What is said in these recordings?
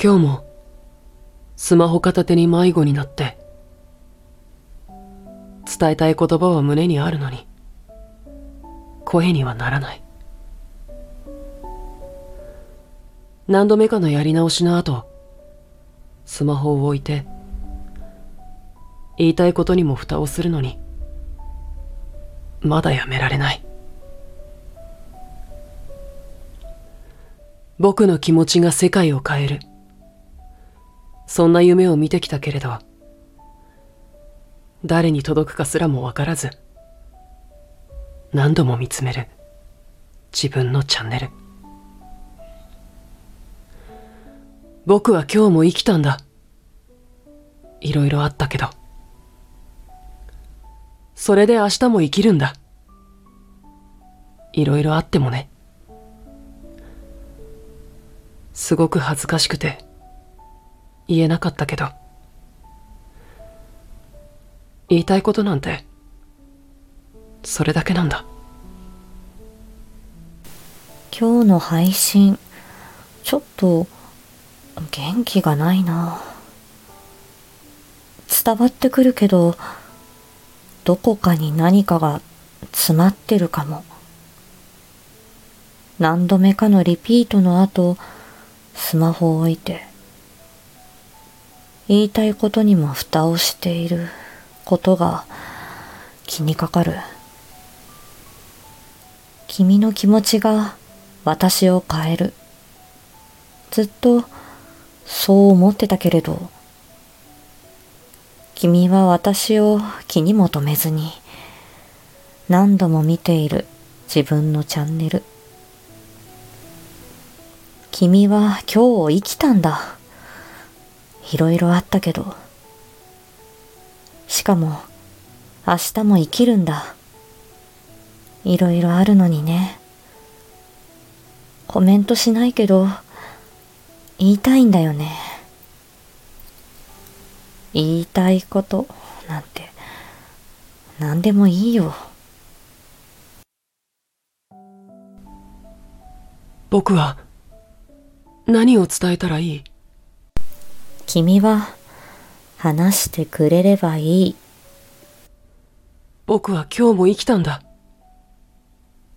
今日もスマホ片手に迷子になって伝えたい言葉は胸にあるのに声にはならない。何度目かのやり直しの後スマホを置いて言いたいことにも蓋をするのにまだやめられない。僕の気持ちが世界を変える。そんな夢を見てきたけれど、誰に届くかすらもわからず、何度も見つめる自分のチャンネル。僕は今日も生きたんだ。いろいろあったけど。それで明日も生きるんだ。いろいろあってもね。すごく恥ずかしくて、言えなかったけど。言いたいことなんてそれだけなんだ。今日の配信ちょっと元気がないな。伝わってくるけどどこかに何かが詰まってるかも。何度目かのリピートの後スマホを置いて。言いたいことにも蓋をしていることが気にかかる。君の気持ちが私を変える。ずっとそう思ってたけれど、君は私を気にも留めずに何度も見ている自分のチャンネル。君は今日を生きたんだ。いろいろあったけど、しかも明日も生きるんだ。いろいろあるのにね。コメントしないけど、言いたいんだよね。言いたいことなんて、何でもいいよ。僕は何を伝えたらいい？君は話してくれればいい。僕は今日も生きたんだ。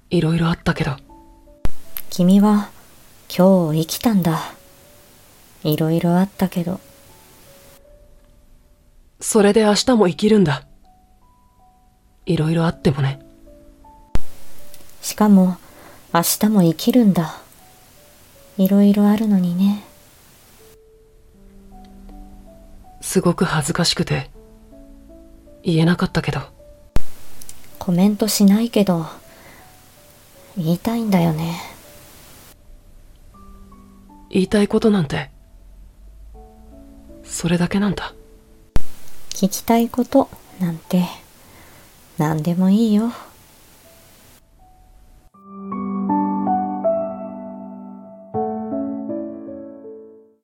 いろいろあったけど。君は今日生きたんだ。いろいろあったけど。それで明日も生きるんだ。いろいろあってもね。しかも明日も生きるんだ。いろいろあるのにね。すごく恥ずかしくて。言えなかったけど。コメントしないけど言いたいんだよね。言いたいことなんてそれだけなんだ。聞きたいことなんて何でもいいよ。